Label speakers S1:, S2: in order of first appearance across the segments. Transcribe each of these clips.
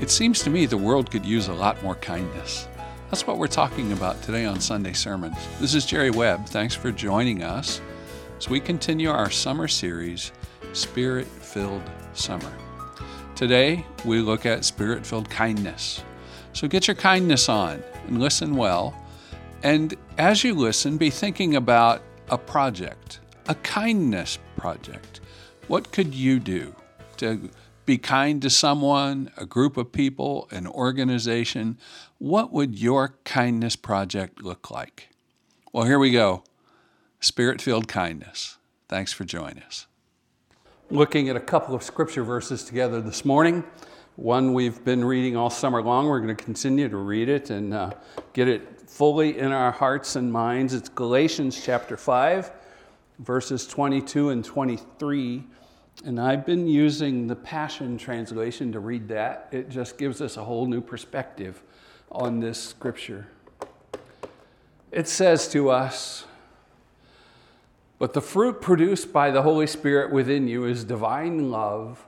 S1: It seems to me the world could use a lot more kindness. That's what we're talking about today on Sunday Sermons. This is Jerry Webb. Thanks for joining us as we continue our summer series, Spirit Filled Summer. Today, we look at spirit filled kindness. So get your kindness on and listen well. And as you listen, be thinking about a project, a kindness project. What could you do to be kind to someone, a group of people, an organization, what would your kindness project look like? Well, here we go Spirit filled kindness. Thanks for joining us. Looking at a couple of scripture verses together this morning. One we've been reading all summer long. We're going to continue to read it and uh, get it fully in our hearts and minds. It's Galatians chapter 5, verses 22 and 23. And I've been using the Passion Translation to read that. It just gives us a whole new perspective on this scripture. It says to us, But the fruit produced by the Holy Spirit within you is divine love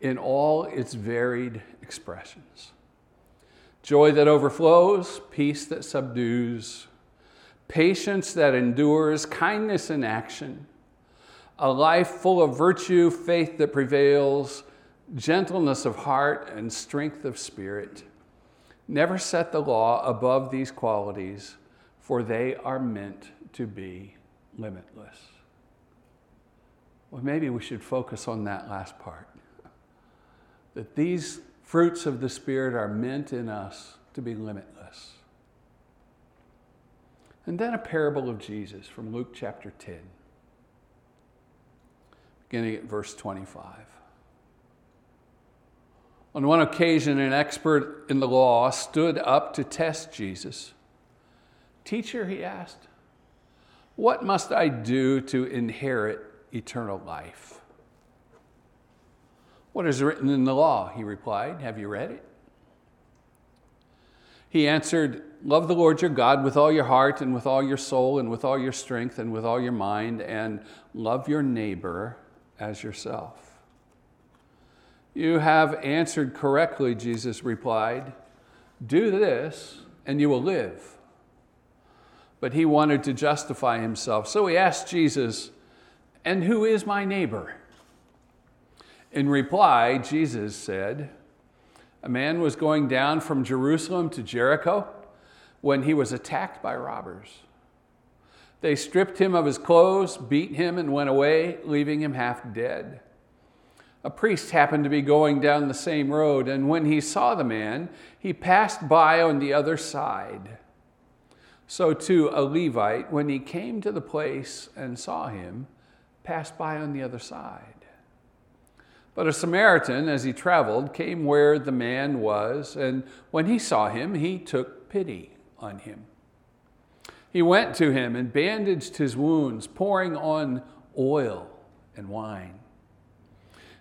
S1: in all its varied expressions joy that overflows, peace that subdues, patience that endures, kindness in action a life full of virtue, faith that prevails, gentleness of heart, and strength of spirit. Never set the law above these qualities, for they are meant to be limitless. Well, maybe we should focus on that last part. That these fruits of the Spirit are meant in us to be limitless. And then a parable of Jesus from Luke chapter 10 beginning at verse 25. On one occasion, an expert in the law stood up to test Jesus. Teacher, he asked, what must I do to inherit eternal life? What is written in the law? He replied. Have you read it? He answered, Love the Lord your God with all your heart and with all your soul and with all your strength and with all your mind, and love your neighbor as yourself. You have answered correctly, Jesus replied. Do this, and you will live. But he wanted to justify himself. So he asked Jesus, And who is my neighbor? In reply, Jesus said, A man was going down from Jerusalem to Jericho when he was attacked by robbers. They stripped him of his clothes, beat him, and went away, leaving him half dead. A priest happened to be going down the same road, and when he saw the man, he passed by on the other side. So, too, a Levite, when he came to the place and saw him, passed by on the other side. But a Samaritan, as he traveled, came where the man was, and when he saw him, he took pity on him. He went to him and bandaged his wounds, pouring on oil and wine.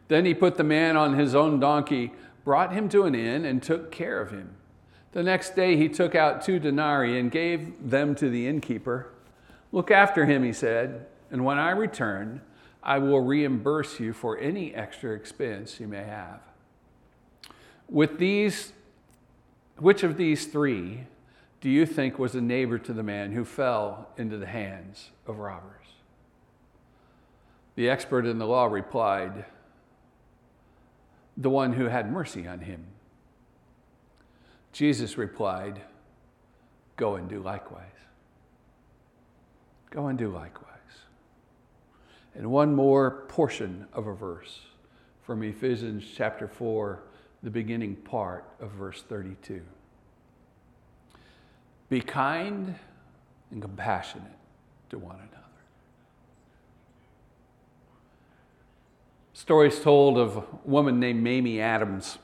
S1: Then he put the man on his own donkey, brought him to an inn, and took care of him. The next day he took out two denarii and gave them to the innkeeper. Look after him, he said, and when I return, I will reimburse you for any extra expense you may have. With these, which of these three do you think was a neighbor to the man who fell into the hands of robbers? The expert in the law replied, The one who had mercy on him. Jesus replied, Go and do likewise. Go and do likewise. And one more portion of a verse from Ephesians chapter 4, the beginning part of verse 32. Be kind and compassionate to one another. Stories told of a woman named Mamie Adams.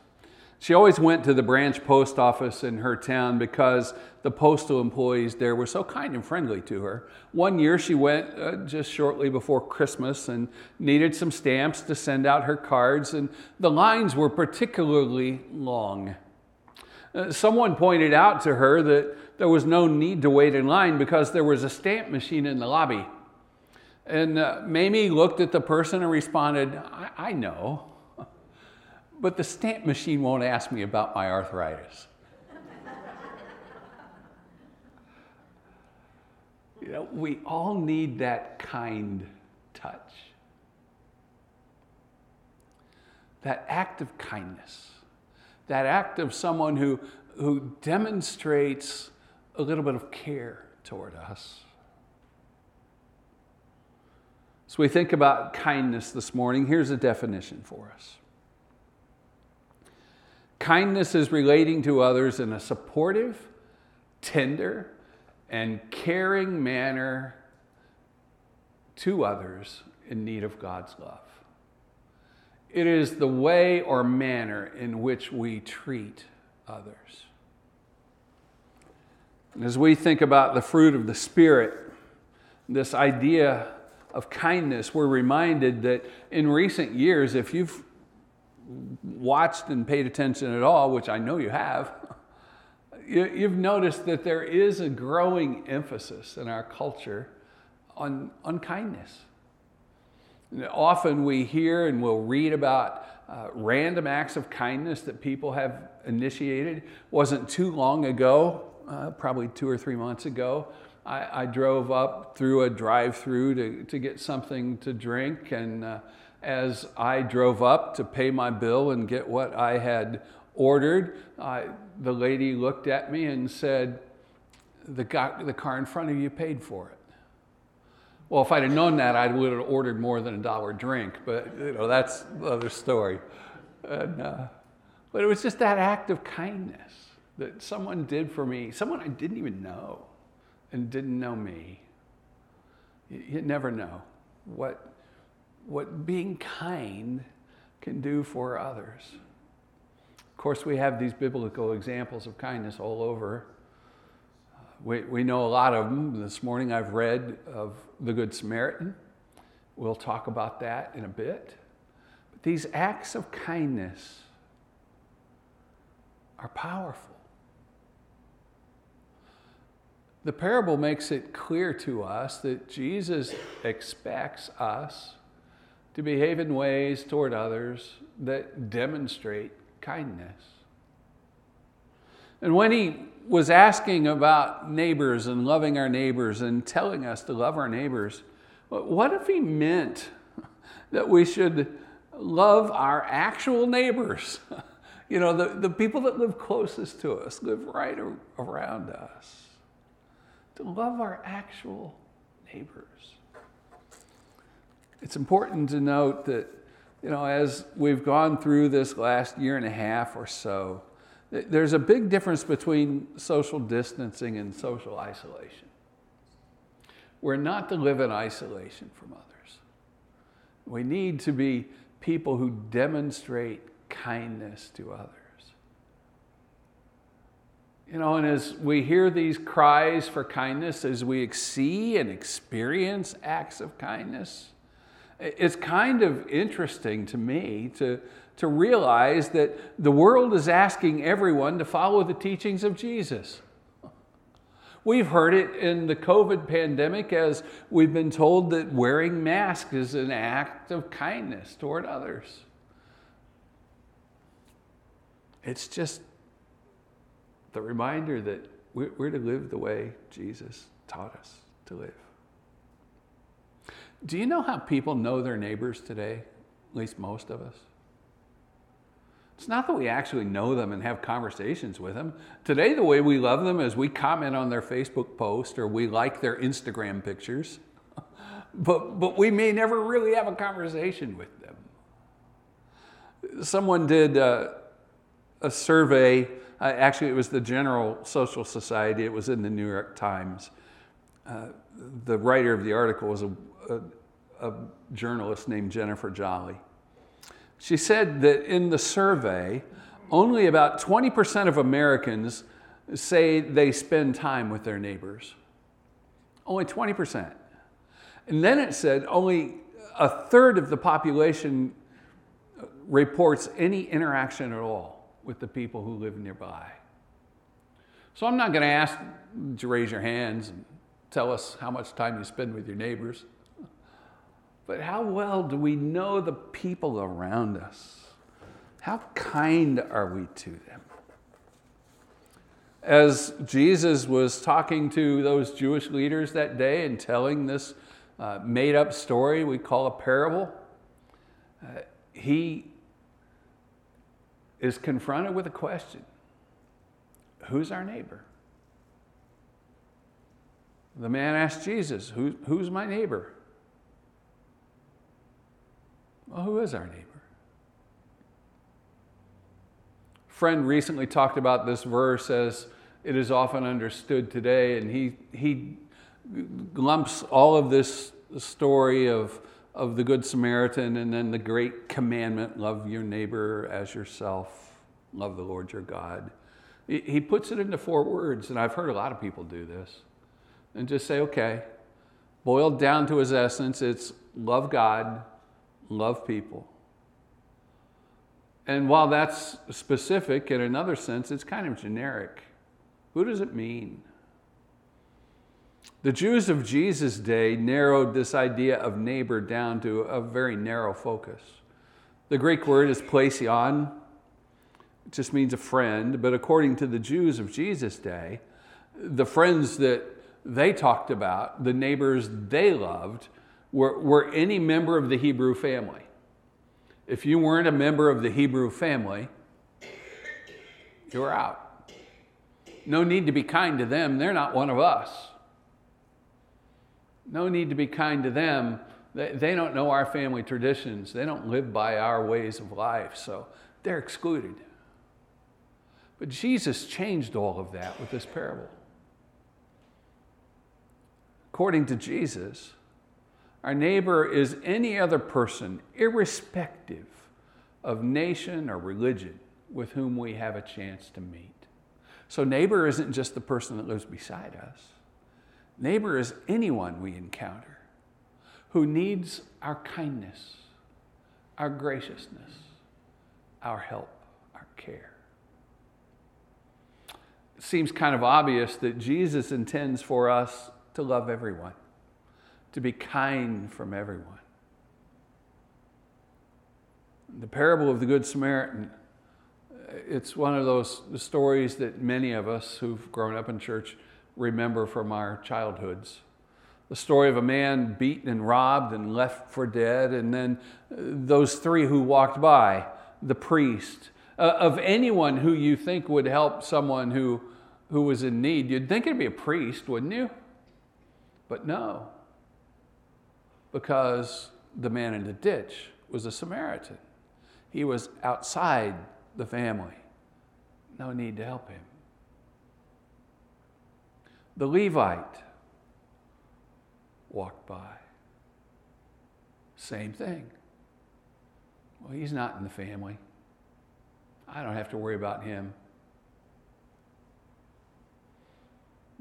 S1: She always went to the branch post office in her town because the postal employees there were so kind and friendly to her. One year she went uh, just shortly before Christmas and needed some stamps to send out her cards, and the lines were particularly long. Uh, someone pointed out to her that there was no need to wait in line because there was a stamp machine in the lobby. And uh, Mamie looked at the person and responded, I, I know. but the stamp machine won't ask me about my arthritis. you know, we all need that kind touch. That act of kindness, that act of someone who, who demonstrates a little bit of care toward us. So we think about kindness this morning. Here's a definition for us kindness is relating to others in a supportive, tender, and caring manner to others in need of God's love. It is the way or manner in which we treat others. As we think about the fruit of the Spirit, this idea of kindness, we're reminded that in recent years, if you've watched and paid attention at all, which I know you have, you've noticed that there is a growing emphasis in our culture on, on kindness. Often we hear and we'll read about uh, random acts of kindness that people have initiated. Wasn't too long ago, uh, probably two or three months ago, I, I drove up through a drive through to, to get something to drink. And uh, as I drove up to pay my bill and get what I had ordered, the lady looked at me and said, the, guy, the car in front of you paid for it. Well, if I'd have known that, I would have ordered more than a dollar drink, but you know, that's another story. And, uh, but it was just that act of kindness that someone did for me, someone I didn't even know and didn't know me. You, never know what, what being kind can do for others. Of course, we have these biblical examples of kindness all over. Uh, we, we know a lot of them. This morning I've read of the Good Samaritan. We'll talk about that in a bit. But these acts of kindness are powerful. The parable makes it clear to us that Jesus expects us to behave in ways toward others that demonstrate kindness. And when he was asking about neighbors and loving our neighbors and telling us to love our neighbors, what if he meant that we should love our actual neighbors? You know, the, the people that live closest to us, live right around us to love our actual neighbors. It's important to note that, you know, as we've gone through this last year and a half or so, there's a big difference between social distancing and social isolation. We're not to live in isolation from others. We need to be people who demonstrate kindness to others. You know, and as we hear these cries for kindness, as we see and experience acts of kindness, it's kind of interesting to me to, to realize that the world is asking everyone to follow the teachings of Jesus. We've heard it in the COVID pandemic as we've been told that wearing masks is an act of kindness toward others. It's just the reminder that we're to live the way Jesus taught us to live. Do you know how people know their neighbors today? At least most of us. It's not that we actually know them and have conversations with them. Today, the way we love them is we comment on their Facebook post or we like their Instagram pictures, but, but we may never really have a conversation with them. Someone did a, a survey uh, actually, it was the General Social Society. It was in the New York Times. Uh, the writer of the article was a, a, a journalist named Jennifer Jolly. She said that in the survey, only about 20% of Americans say they spend time with their neighbors. Only 20%. And then it said only a third of the population reports any interaction at all with the people who live nearby. So I'm not going to ask to raise your hands and tell us how much time you spend with your neighbors. But how well do we know the people around us? How kind are we to them? As Jesus was talking to those Jewish leaders that day and telling this uh, made up story we call a parable, uh, he is confronted with a question Who's our neighbor? The man asked Jesus, Who, Who's my neighbor? Well, who is our neighbor? friend recently talked about this verse as it is often understood today, and he, he lumps all of this story of, of the Good Samaritan and then the great commandment love your neighbor as yourself, love the Lord your God. He puts it into four words, and I've heard a lot of people do this, and just say, okay, boiled down to his essence, it's love God, love people. And while that's specific in another sense, it's kind of generic. Who does it mean? The Jews of Jesus' day narrowed this idea of neighbor down to a very narrow focus. The Greek word is plesion, it just means a friend, but according to the Jews of Jesus' day, the friends that they talked about, the neighbors they loved, were, were any member of the Hebrew family if you weren't a member of the Hebrew family, you were out. No need to be kind to them, they're not one of us. No need to be kind to them. They, don't know our family traditions. They don't live by our ways of life, so they're excluded. But Jesus changed all of that with this parable. According to Jesus, our neighbor is any other person, irrespective of nation or religion, with whom we have a chance to meet. So, neighbor isn't just the person that lives beside us, neighbor is anyone we encounter who needs our kindness, our graciousness, our help, our care. It seems kind of obvious that Jesus intends for us to love everyone to be kind from everyone. The parable of the Good Samaritan, it's one of those stories that many of us who've grown up in church remember from our childhoods. The story of a man beaten and robbed and left for dead, and then those three who walked by, the priest, uh, of anyone who you think would help someone who, who was in need. You'd think it'd be a priest, wouldn't you? But no because the man in the ditch was a Samaritan. He was outside the family. No need to help him. The Levite walked by. Same thing. Well, he's not in the family. I don't have to worry about him.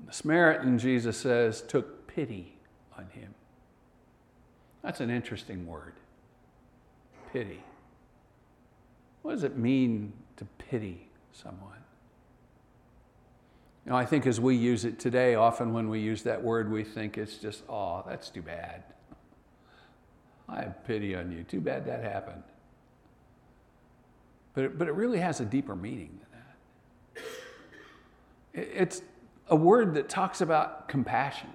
S1: The Samaritan, Jesus says, took pity on him. That's an interesting word pity. What does it mean to pity someone? You know, I think as we use it today, often when we use that word, we think it's just, oh, that's too bad. I have pity on you. Too bad that happened. But it, but it really has a deeper meaning than that. It's a word that talks about compassion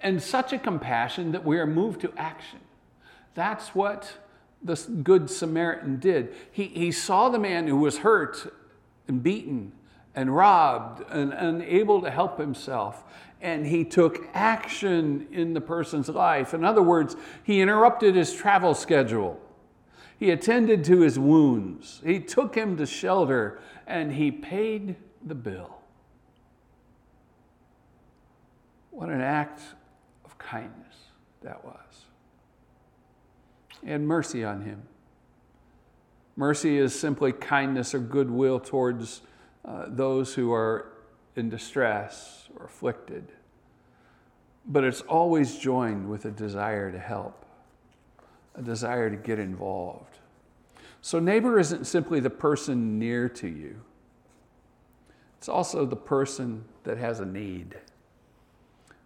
S1: and such a compassion that we are moved to action. That's what the Good Samaritan did. He, he saw the man who was hurt and beaten and robbed and unable to help himself. And he took action in the person's life. In other words, he interrupted his travel schedule. He attended to his wounds. He took him to shelter and he paid the bill. What an act of kindness that was. And mercy on him. Mercy is simply kindness or goodwill towards uh, those who are in distress or afflicted. But it's always joined with a desire to help, a desire to get involved. So, neighbor isn't simply the person near to you, it's also the person that has a need.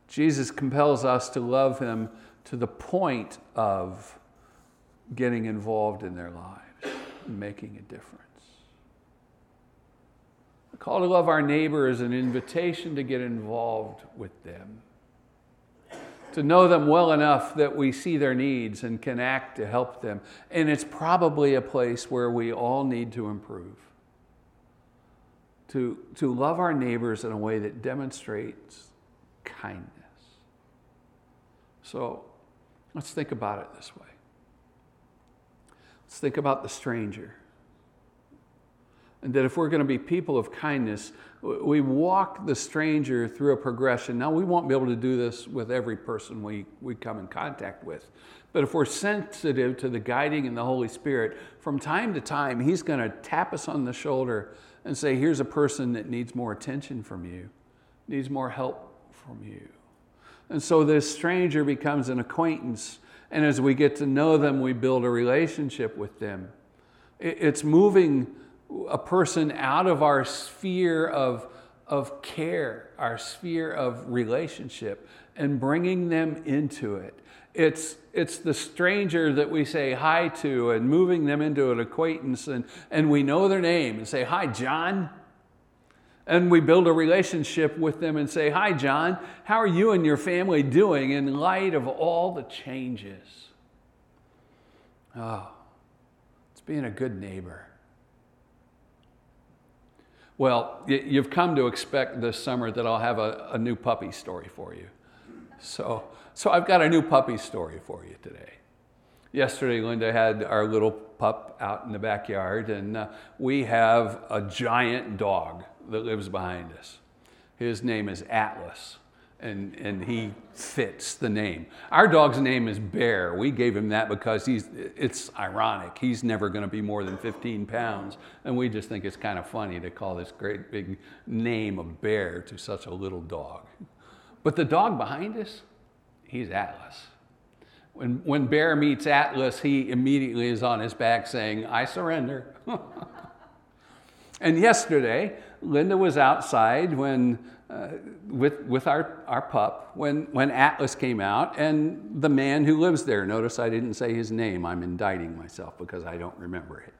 S1: Jesus compels us to love him to the point of getting involved in their lives. and making a difference. Call to love our neighbor is an invitation to get involved with them, to know them well enough that we see their needs and can act to help them. And it's probably a place where we all need to improve. To, to love our neighbors in a way that demonstrates kindness. So let's think about it this way. Let's think about the stranger. And that if we're going to be people of kindness, we walk the stranger through a progression. Now, we won't be able to do this with every person we, we come in contact with. But if we're sensitive to the guiding in the Holy Spirit, from time to time, He's going to tap us on the shoulder and say, Here's a person that needs more attention from you, needs more help from you. And so this stranger becomes an acquaintance. And as we get to know them, we build a relationship with them. It's moving a person out of our sphere of, of care, our sphere of relationship, and bringing them into it. It's, it's the stranger that we say hi to and moving them into an acquaintance, and, and we know their name and say, Hi, John. And we build a relationship with them and say, Hi, John, how are you and your family doing in light of all the changes? Oh, it's being a good neighbor. Well, you've come to expect this summer that I'll have a, a new puppy story for you. So, so I've got a new puppy story for you today. Yesterday, Linda had our little pup out in the backyard, and uh, we have a giant dog that lives behind us. His name is Atlas, and, and he fits the name. Our dog's name is Bear. We gave him that because he's, it's ironic. He's never going to be more than 15 pounds, and we just think it's kind of funny to call this great big name of Bear to such a little dog. But the dog behind us, he's Atlas. When, when Bear meets Atlas, he immediately is on his back saying, I surrender. and yesterday, Linda was outside when, uh, with, with our, our pup when, when Atlas came out, and the man who lives there. Notice I didn't say his name. I'm indicting myself because I don't remember it.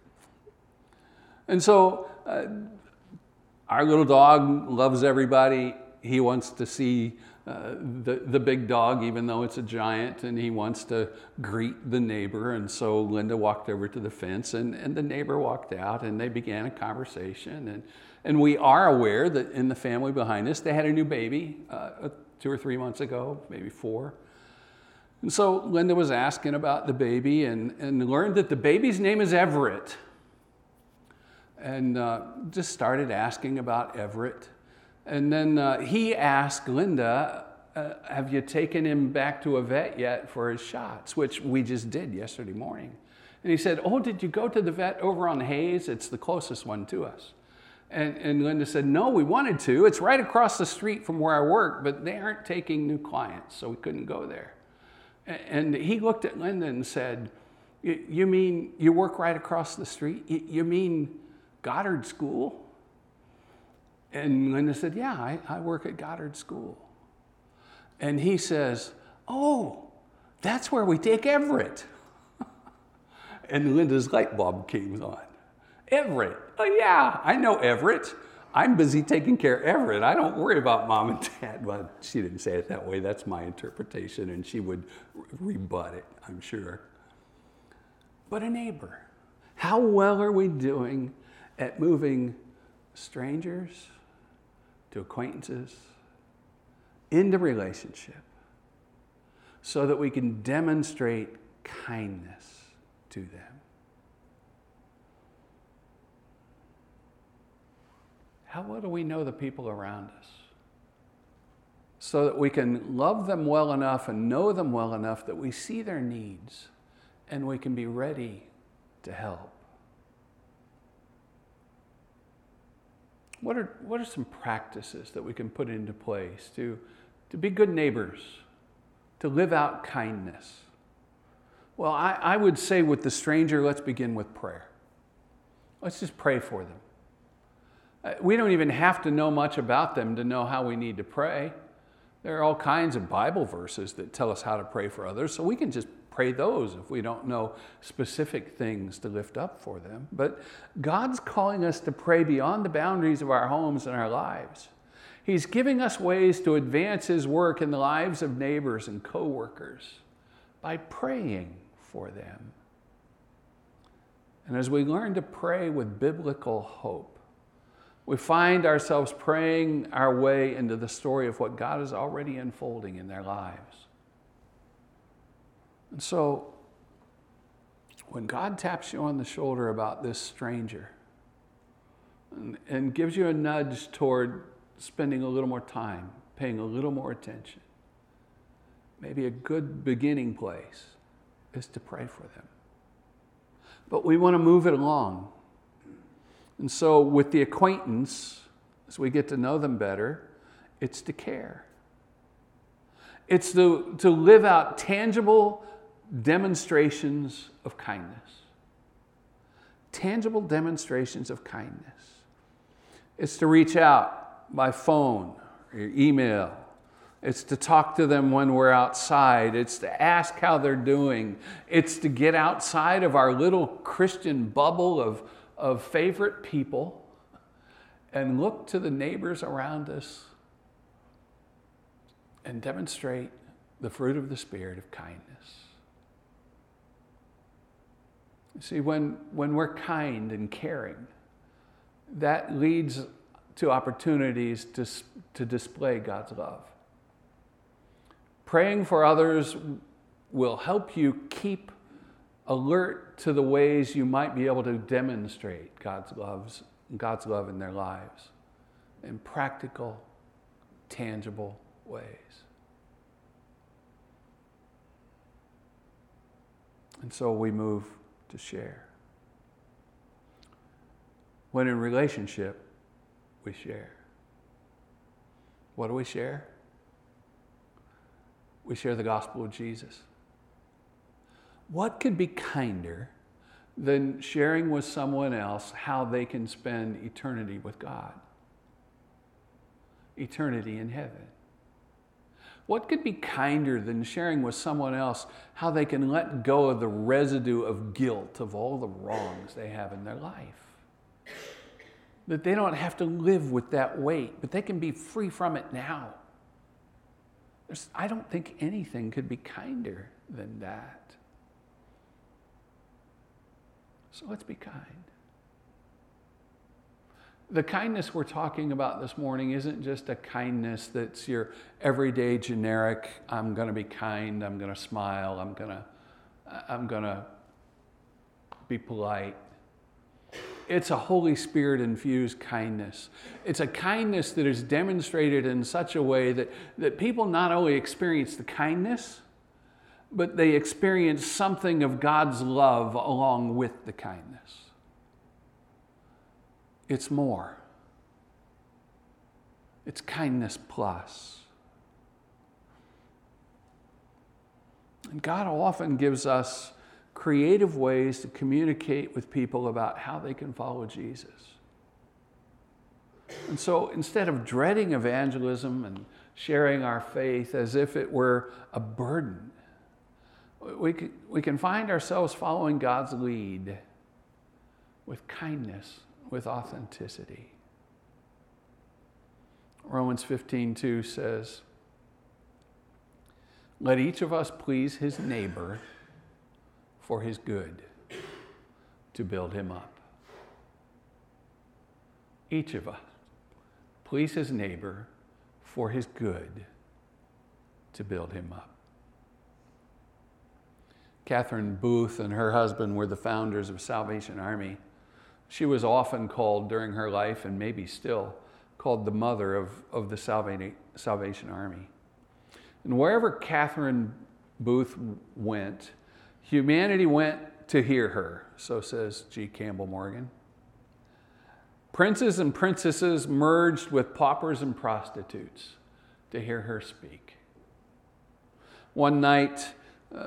S1: And so uh, our little dog loves everybody. He wants to see uh, the, the big dog, even though it's a giant, and he wants to greet the neighbor. And so Linda walked over to the fence, and, and the neighbor walked out, and they began a conversation. And, and we are aware that in the family behind us, they had a new baby uh, two or three months ago, maybe four. And so Linda was asking about the baby and, and learned that the baby's name is Everett. And uh, just started asking about Everett. And then uh, he asked Linda, uh, Have you taken him back to a vet yet for his shots? Which we just did yesterday morning. And he said, Oh, did you go to the vet over on Hayes? It's the closest one to us. And, and Linda said, No, we wanted to. It's right across the street from where I work, but they aren't taking new clients, so we couldn't go there. And he looked at Linda and said, You mean you work right across the street? You mean Goddard School? And Linda said, Yeah, I, I work at Goddard School. And he says, Oh, that's where we take Everett. and Linda's light bulb came on. Everett. Oh, yeah, I know Everett. I'm busy taking care of Everett. I don't worry about mom and dad. Well, she didn't say it that way. That's my interpretation, and she would rebut it, I'm sure. But a neighbor. How well are we doing at moving strangers to acquaintances, into relationship, so that we can demonstrate kindness to them. How well do we know the people around us? So that we can love them well enough and know them well enough that we see their needs and we can be ready to help. what are, what are some practices that we can put into place to, to be good neighbors, to live out kindness? Well, I, I would say with the stranger, let's begin with prayer. Let's just pray for them. Uh, we don't even have to know much about them to know how we need to pray. There are all kinds of Bible verses that tell us how to pray for others, so we can just pray those if we don't know specific things to lift up for them. But God's calling us to pray beyond the boundaries of our homes and our lives. He's giving us ways to advance His work in the lives of neighbors and coworkers by praying for them. And as we learn to pray with biblical hope, we find ourselves praying our way into the story of what God is already unfolding in their lives. And so, when God taps you on the shoulder about this stranger and, and gives you a nudge toward spending a little more time, paying a little more attention, maybe a good beginning place is to pray for them. But we want to move it along. And so, with the acquaintance, as we get to know them better, it's to care. It's to, to live out tangible demonstrations of kindness. Tangible demonstrations of kindness. It's to reach out by phone or email. It's to talk to them when we're outside. It's to ask how they're doing. It's to get outside of our little Christian bubble of, of favorite people and look to the neighbors around us and demonstrate the fruit of the Spirit of kindness. See, when, when we're kind and caring, that leads to opportunities to, to display God's love. Praying for others will help you keep alert to the ways you might be able to demonstrate God's, loves, God's love in their lives in practical, tangible ways. And so we move to share. When in relationship, we share. What do we share? We share the gospel of Jesus. What could be kinder than sharing with someone else how they can spend eternity with God? Eternity in heaven. What could be kinder than sharing with someone else how they can let go of the residue of guilt of all the wrongs they have in their life? That they don't have to live with that weight, but they can be free from it now. There's, I don't think anything could be kinder than that. So let's be kind. The kindness we're talking about this morning isn't just a kindness that's your everyday generic i'm going to be kind i'm going to smile i'm going to i'm going to be polite. It's a holy spirit infused kindness. It's a kindness that is demonstrated in such a way that, that people not only experience the kindness but they experience something of god's love along with the kindness it's more. It's kindness plus. And God often gives us creative ways to communicate with people about how they can follow Jesus. And so instead of dreading evangelism and sharing our faith as if it were a burden, we can, we can find ourselves following God's lead with kindness with authenticity. Romans 15, 2 says, Let each of us please his neighbor for his good, to build him up. Each of us please his neighbor for his good, to build him up. Catherine Booth and her husband were the founders of Salvation Army. She was often called during her life, and maybe still, called the mother of, of the Salvation Army. And wherever Catherine Booth went, humanity went to hear her, so says G. Campbell Morgan. Princes and princesses merged with paupers and prostitutes to hear her speak. One night,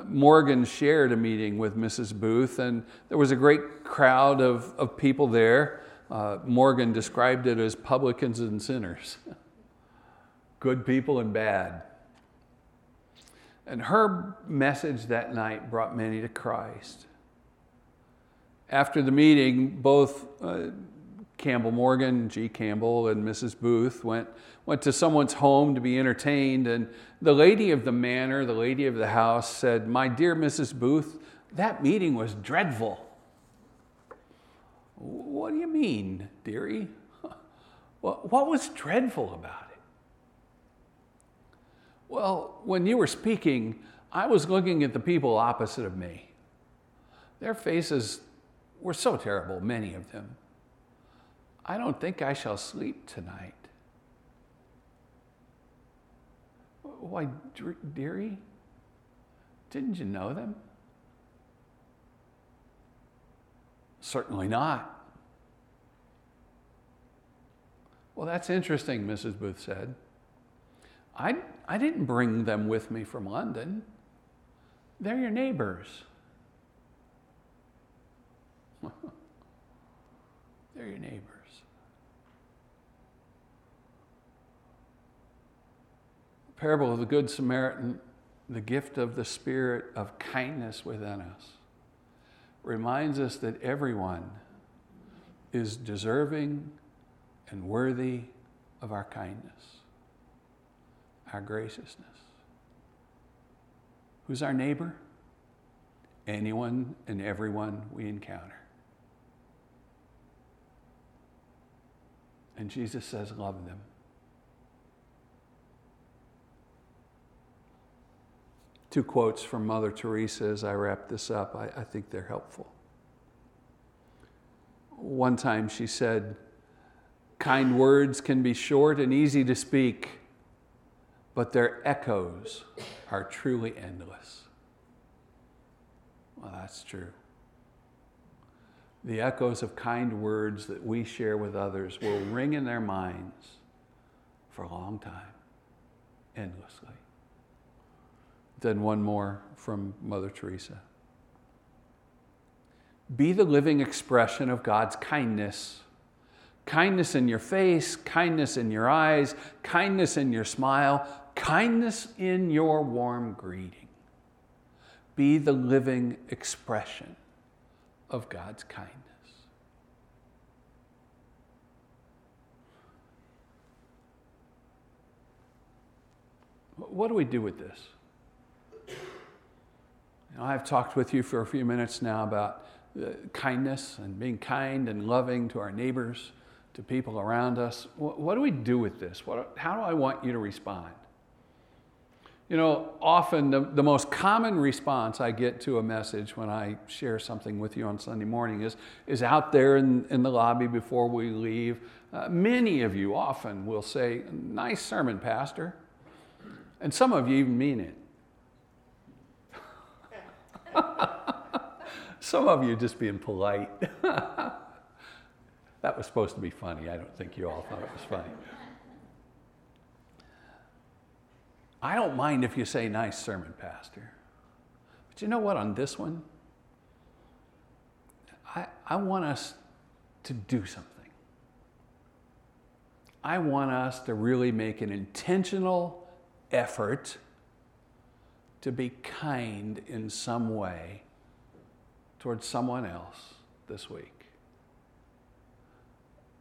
S1: Morgan shared a meeting with Mrs. Booth, and there was a great crowd of, of people there. Uh, Morgan described it as publicans and sinners, good people and bad. And her message that night brought many to Christ. After the meeting, both uh, Campbell Morgan, G. Campbell, and Mrs. Booth went, went to someone's home to be entertained. And the lady of the manor, the lady of the house, said, My dear Mrs. Booth, that meeting was dreadful. What do you mean, dearie? What was dreadful about it? Well, when you were speaking, I was looking at the people opposite of me. Their faces were so terrible, many of them. I don't think I shall sleep tonight. Why, dearie, didn't you know them? Certainly not. Well, that's interesting, Mrs. Booth said. I, I didn't bring them with me from London. They're your neighbors. They're your neighbors. The parable of the Good Samaritan, the gift of the Spirit of kindness within us, reminds us that everyone is deserving and worthy of our kindness, our graciousness. Who's our neighbor? Anyone and everyone we encounter. And Jesus says, Love them. Two quotes from Mother Teresa as I wrap this up. I, I think they're helpful. One time she said, Kind words can be short and easy to speak, but their echoes are truly endless. Well, that's true. The echoes of kind words that we share with others will ring in their minds for a long time, endlessly. Then one more from Mother Teresa. Be the living expression of God's kindness kindness in your face, kindness in your eyes, kindness in your smile, kindness in your warm greeting. Be the living expression of God's kindness. What do we do with this? I've talked with you for a few minutes now about uh, kindness and being kind and loving to our neighbors to people around us. What, what do we do with this? What, how do I want you to respond? You know, often the, the most common response I get to a message when I share something with you on Sunday morning is, is out there in, in the lobby before we leave. Uh, many of you often will say, Nice sermon, Pastor. And some of you even mean it. some of you just being polite. That was supposed to be funny. I don't think you all thought it was funny. I don't mind if you say nice sermon, Pastor. But you know what, on this one, I, I want us to do something. I want us to really make an intentional effort to be kind in some way towards someone else this week.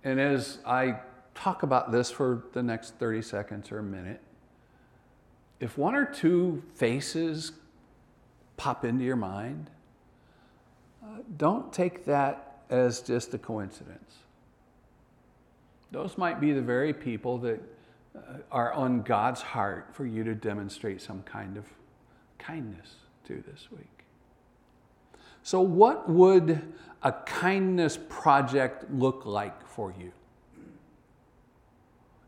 S1: And as I talk about this for the next 30 seconds or a minute, if one or two faces pop into your mind, uh, don't take that as just a coincidence. Those might be the very people that uh, are on God's heart for you to demonstrate some kind of kindness to this week. So, what would a kindness project look like for you?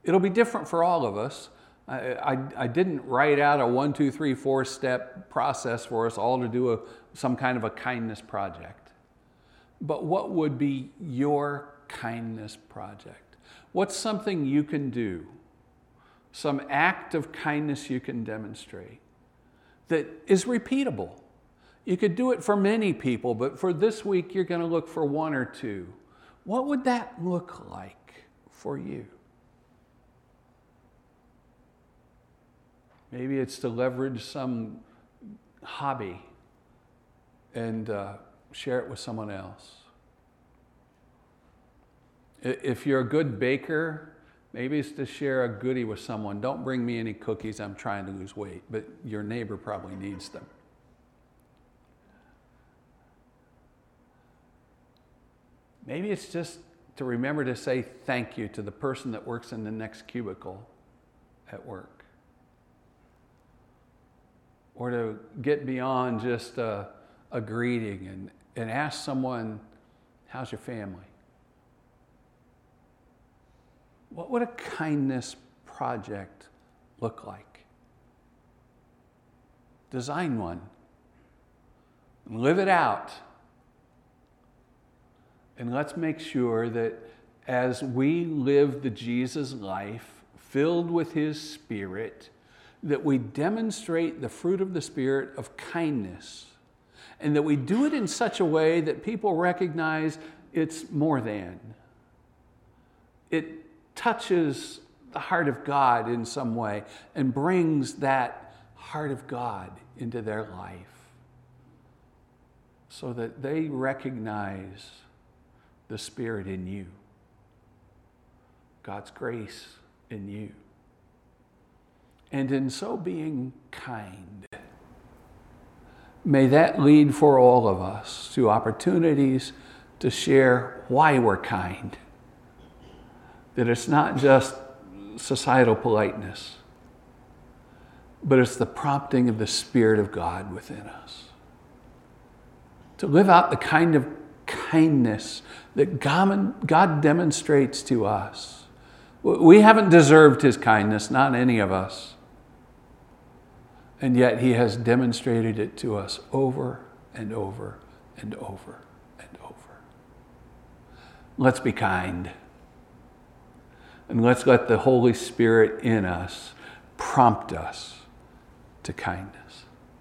S1: It'll be different for all of us. I, I, I, didn't write out a one, two, three, four step process for us all to do a, some kind of a kindness project. But what would be your kindness project? What's something you can do? Some act of kindness you can demonstrate that is repeatable you could do it for many people, but for this week, you're going to look for one or two. What would that look like for you? Maybe it's to leverage some hobby and uh, share it with someone else. If you're a good baker, maybe it's to share a goodie with someone. Don't bring me any cookies, I'm trying to lose weight, but your neighbor probably needs them. Maybe it's just to remember to say thank you to the person that works in the next cubicle at work. Or to get beyond just a, a greeting and, and ask someone, How's your family? What would a kindness project look like? Design one, live it out and let's make sure that as we live the Jesus life filled with His Spirit, that we demonstrate the fruit of the Spirit of kindness and that we do it in such a way that people recognize it's more than. It touches the heart of God in some way and brings that heart of God into their life so that they recognize the Spirit in you, God's grace in you. And in so being kind, may that lead for all of us to opportunities to share why we're kind. That it's not just societal politeness, but it's the prompting of the Spirit of God within us. To live out the kind of kindness that God, demonstrates to us. We haven't deserved his kindness, not any of us. And yet he has demonstrated it to us over and over and over and over. Let's be kind. And let's let the Holy Spirit in us prompt us to kindness.